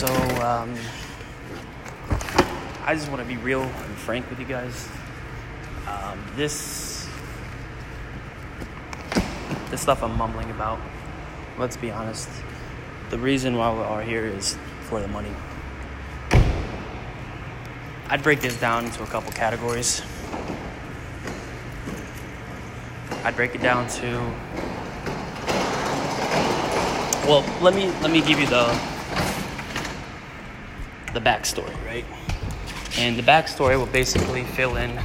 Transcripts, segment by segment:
So, um, I just want to be real and frank with you guys. Um, this, this stuff I'm mumbling about, let's be honest. The reason why we are here is for the money. I'd break this down into a couple categories. I'd break it down to well, let me let me give you the the backstory, right? And the backstory will basically fill in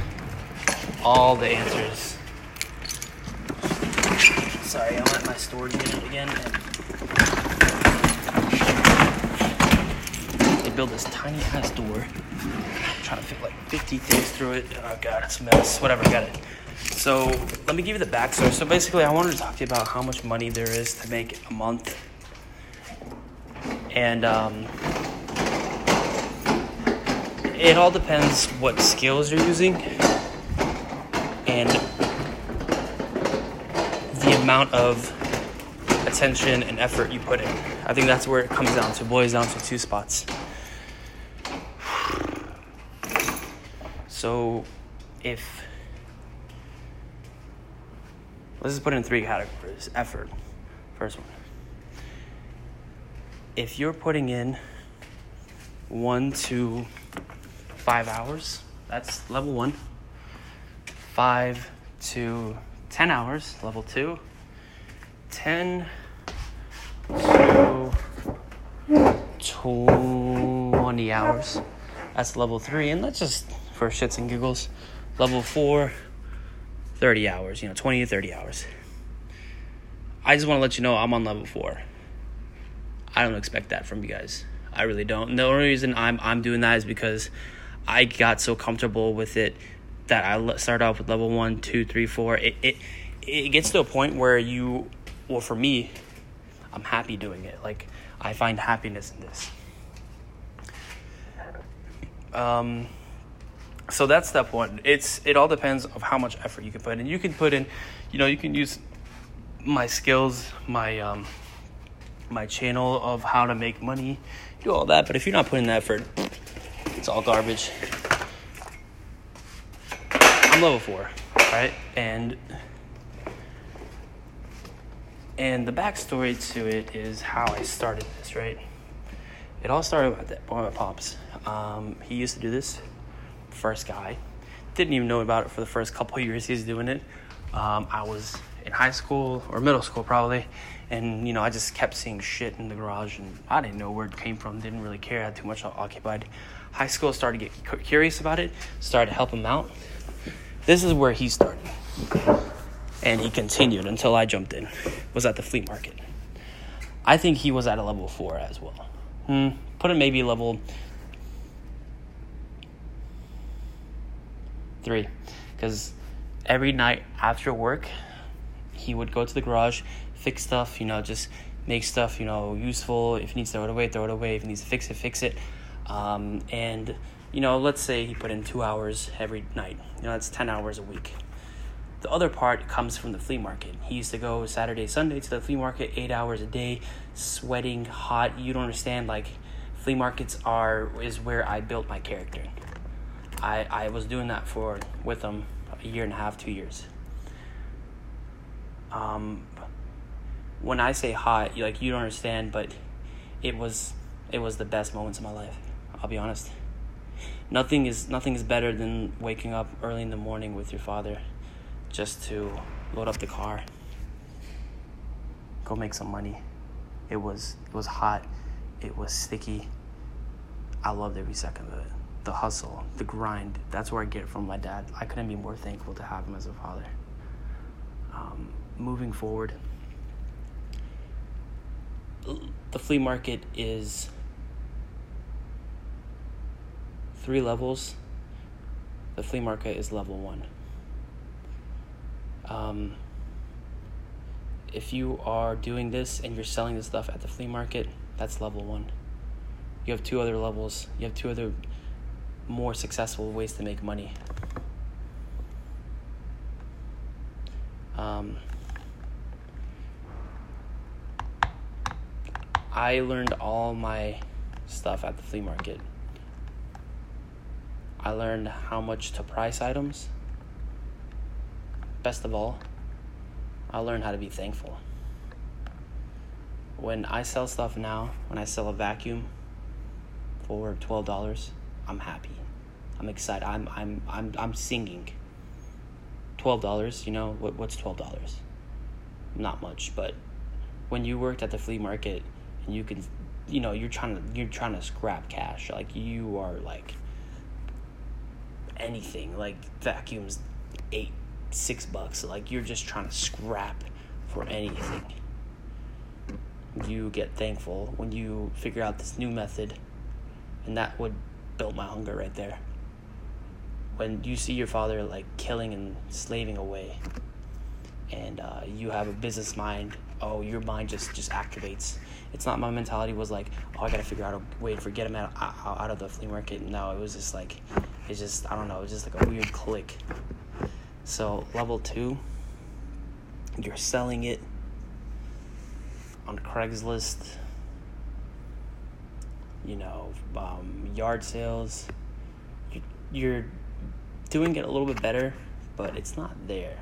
all the answers. Sorry, I'm at my storage unit again. They built this tiny ass door. I'm trying to fit like 50 things through it. Oh god, it's a mess. Whatever, got it. So let me give you the backstory. So basically, I wanted to talk to you about how much money there is to make a month and um, it all depends what skills you're using and the amount of attention and effort you put in. I think that's where it comes down to, boils down to two spots. So, if let's just put in three categories effort, first one if you're putting in one to five hours, that's level one. Five to 10 hours, level two. 10 to 20 hours, that's level three. And let's just, for shits and giggles, level four, 30 hours, you know, 20 to 30 hours. I just want to let you know I'm on level four. I don't expect that from you guys. I really don't. The only reason I'm I'm doing that is because I got so comfortable with it that I started off with level one, two, three, four. It it it gets to a point where you, well, for me, I'm happy doing it. Like I find happiness in this. Um, so that's step one. It's it all depends of how much effort you can put in. You can put in, you know, you can use my skills, my um, my channel of how to make money, do all that. But if you're not putting that effort, it's all garbage. I'm level four, right? And and the backstory to it is how I started this, right? It all started with one of my pops. Um, he used to do this. First guy, didn't even know about it for the first couple years he's doing it. Um, I was in high school or middle school probably, and you know I just kept seeing shit in the garage, and I didn't know where it came from. Didn't really care. I had too much occupied. High school started to get curious about it. Started to help him out. This is where he started, and he continued until I jumped in. Was at the flea market. I think he was at a level four as well. Hmm, put him maybe level three, because every night after work, he would go to the garage, fix stuff, you know, just make stuff, you know, useful. If he needs to throw it away, throw it away. If he needs to fix it, fix it. Um, and, you know, let's say he put in two hours every night. You know, that's 10 hours a week. The other part comes from the flea market. He used to go Saturday, Sunday to the flea market, eight hours a day, sweating, hot. You don't understand, like, flea markets are, is where I built my character. I, I was doing that for, with him, a year and a half, two years. Um, when I say hot, you like you don't understand, but it was it was the best moments of my life. I'll be honest. Nothing is nothing is better than waking up early in the morning with your father, just to load up the car, go make some money. It was it was hot, it was sticky. I loved every second of it. The hustle, the grind. That's where I get from my dad. I couldn't be more thankful to have him as a father. Um, moving forward, the flea market is three levels. The flea market is level one. Um, if you are doing this and you're selling this stuff at the flea market, that's level one. You have two other levels, you have two other more successful ways to make money. Um, I learned all my stuff at the flea market. I learned how much to price items. Best of all, I learned how to be thankful. When I sell stuff now, when I sell a vacuum for twelve dollars, I'm happy. I'm excited. I'm I'm I'm I'm singing. Twelve dollars, you know what? What's twelve dollars? Not much, but when you worked at the flea market and you can, you know, you're trying to you're trying to scrap cash. Like you are like anything. Like vacuums, eight six bucks. Like you're just trying to scrap for anything. You get thankful when you figure out this new method, and that would build my hunger right there when you see your father like killing and slaving away and uh, you have a business mind oh your mind just just activates it's not my mentality was like oh i gotta figure out a way to get him out, out of the flea market no it was just like it's just i don't know it's just like a weird click so level two you're selling it on craigslist you know um, yard sales you're doing it a little bit better, but it's not there.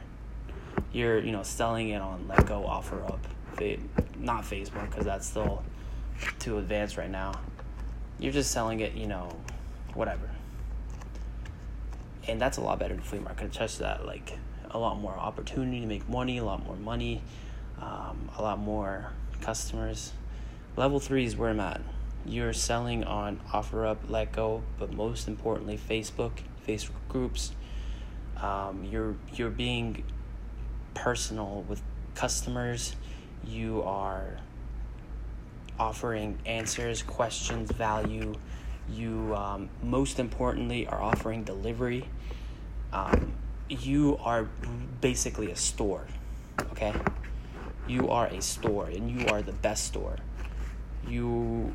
You're, you know, selling it on Let Go, OfferUp, not Facebook because that's still too advanced right now. You're just selling it, you know, whatever. And that's a lot better than flea market. Just that, like, a lot more opportunity to make money, a lot more money, um, a lot more customers. Level three is where I'm at. You're selling on OfferUp, Let Go, but most importantly, Facebook Facebook groups. Um, you're you're being personal with customers. You are offering answers, questions, value. You um, most importantly are offering delivery. Um, you are basically a store. Okay, you are a store, and you are the best store. You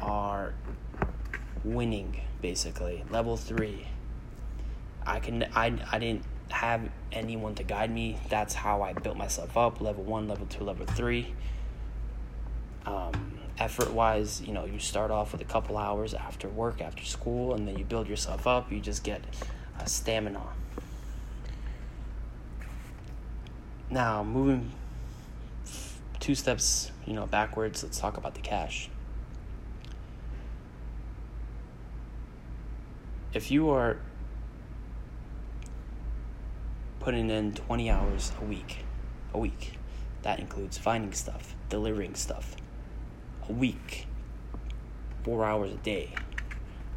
are winning basically level 3 I can I I didn't have anyone to guide me that's how I built myself up level 1 level 2 level 3 um, effort wise you know you start off with a couple hours after work after school and then you build yourself up you just get a stamina. Now moving two steps you know backwards let's talk about the cash. If you are putting in 20 hours a week, a week, that includes finding stuff, delivering stuff, a week, four hours a day.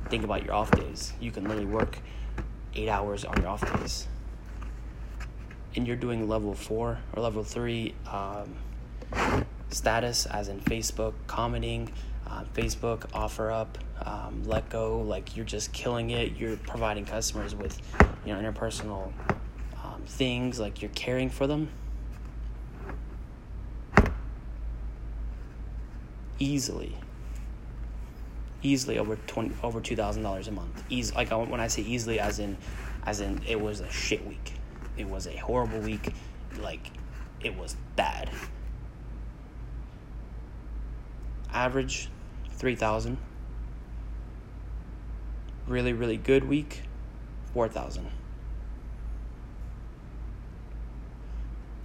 Think about your off days. You can literally work eight hours on your off days. And you're doing level four or level three um, status, as in Facebook, commenting, uh, Facebook, OfferUp, um, Let Go. Like you're just killing it. You're providing customers with, you know, interpersonal um, things. Like you're caring for them. Easily. Easily over twenty over two thousand dollars a month. Easy like when I say easily, as in, as in it was a shit week. It was a horrible week. Like it was bad. Average 3000 really really good week 4000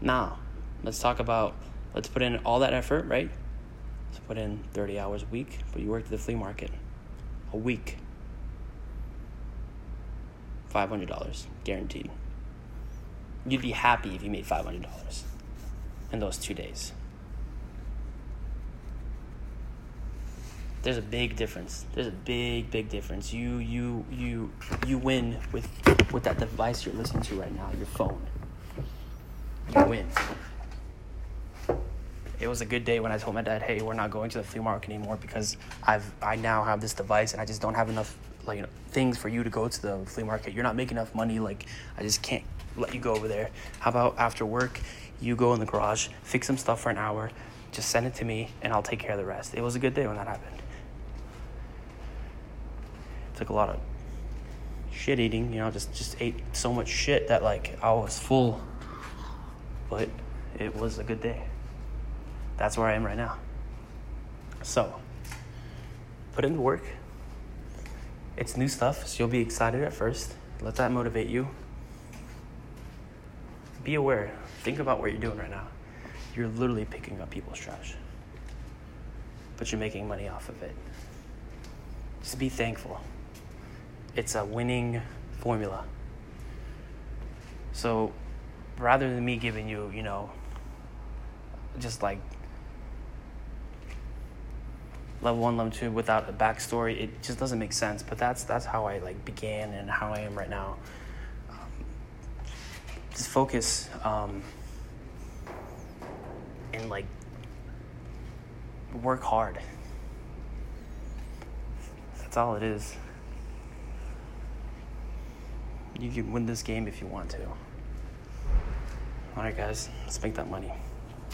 now let's talk about let's put in all that effort right let's put in 30 hours a week but you worked at the flea market a week $500 guaranteed you'd be happy if you made $500 in those two days there's a big difference. There's a big, big difference. You, you, you, you win with with that device you're listening to right now, your phone. You win. It was a good day when I told my dad, "Hey, we're not going to the flea market anymore because I've I now have this device and I just don't have enough like you know, things for you to go to the flea market. You're not making enough money. Like I just can't let you go over there. How about after work, you go in the garage, fix some stuff for an hour, just send it to me, and I'll take care of the rest." It was a good day when that happened It took a lot of shit eating, you know, just just ate so much shit that like I was full. But it was a good day. That's where I am right now. So, put in the work. It's new stuff, so you'll be excited at first. Let that motivate you. Be aware. Think about what you're doing right now. You're literally picking up people's trash, but you're making money off of it. Just be thankful. It's a winning formula. So, rather than me giving you, you know, just like level one, level two without a backstory, it just doesn't make sense. But that's that's how I like began and how I am right now. Um, just focus um, and like work hard. That's all it is. You can win this game if you want to. All right, guys, let's make that money.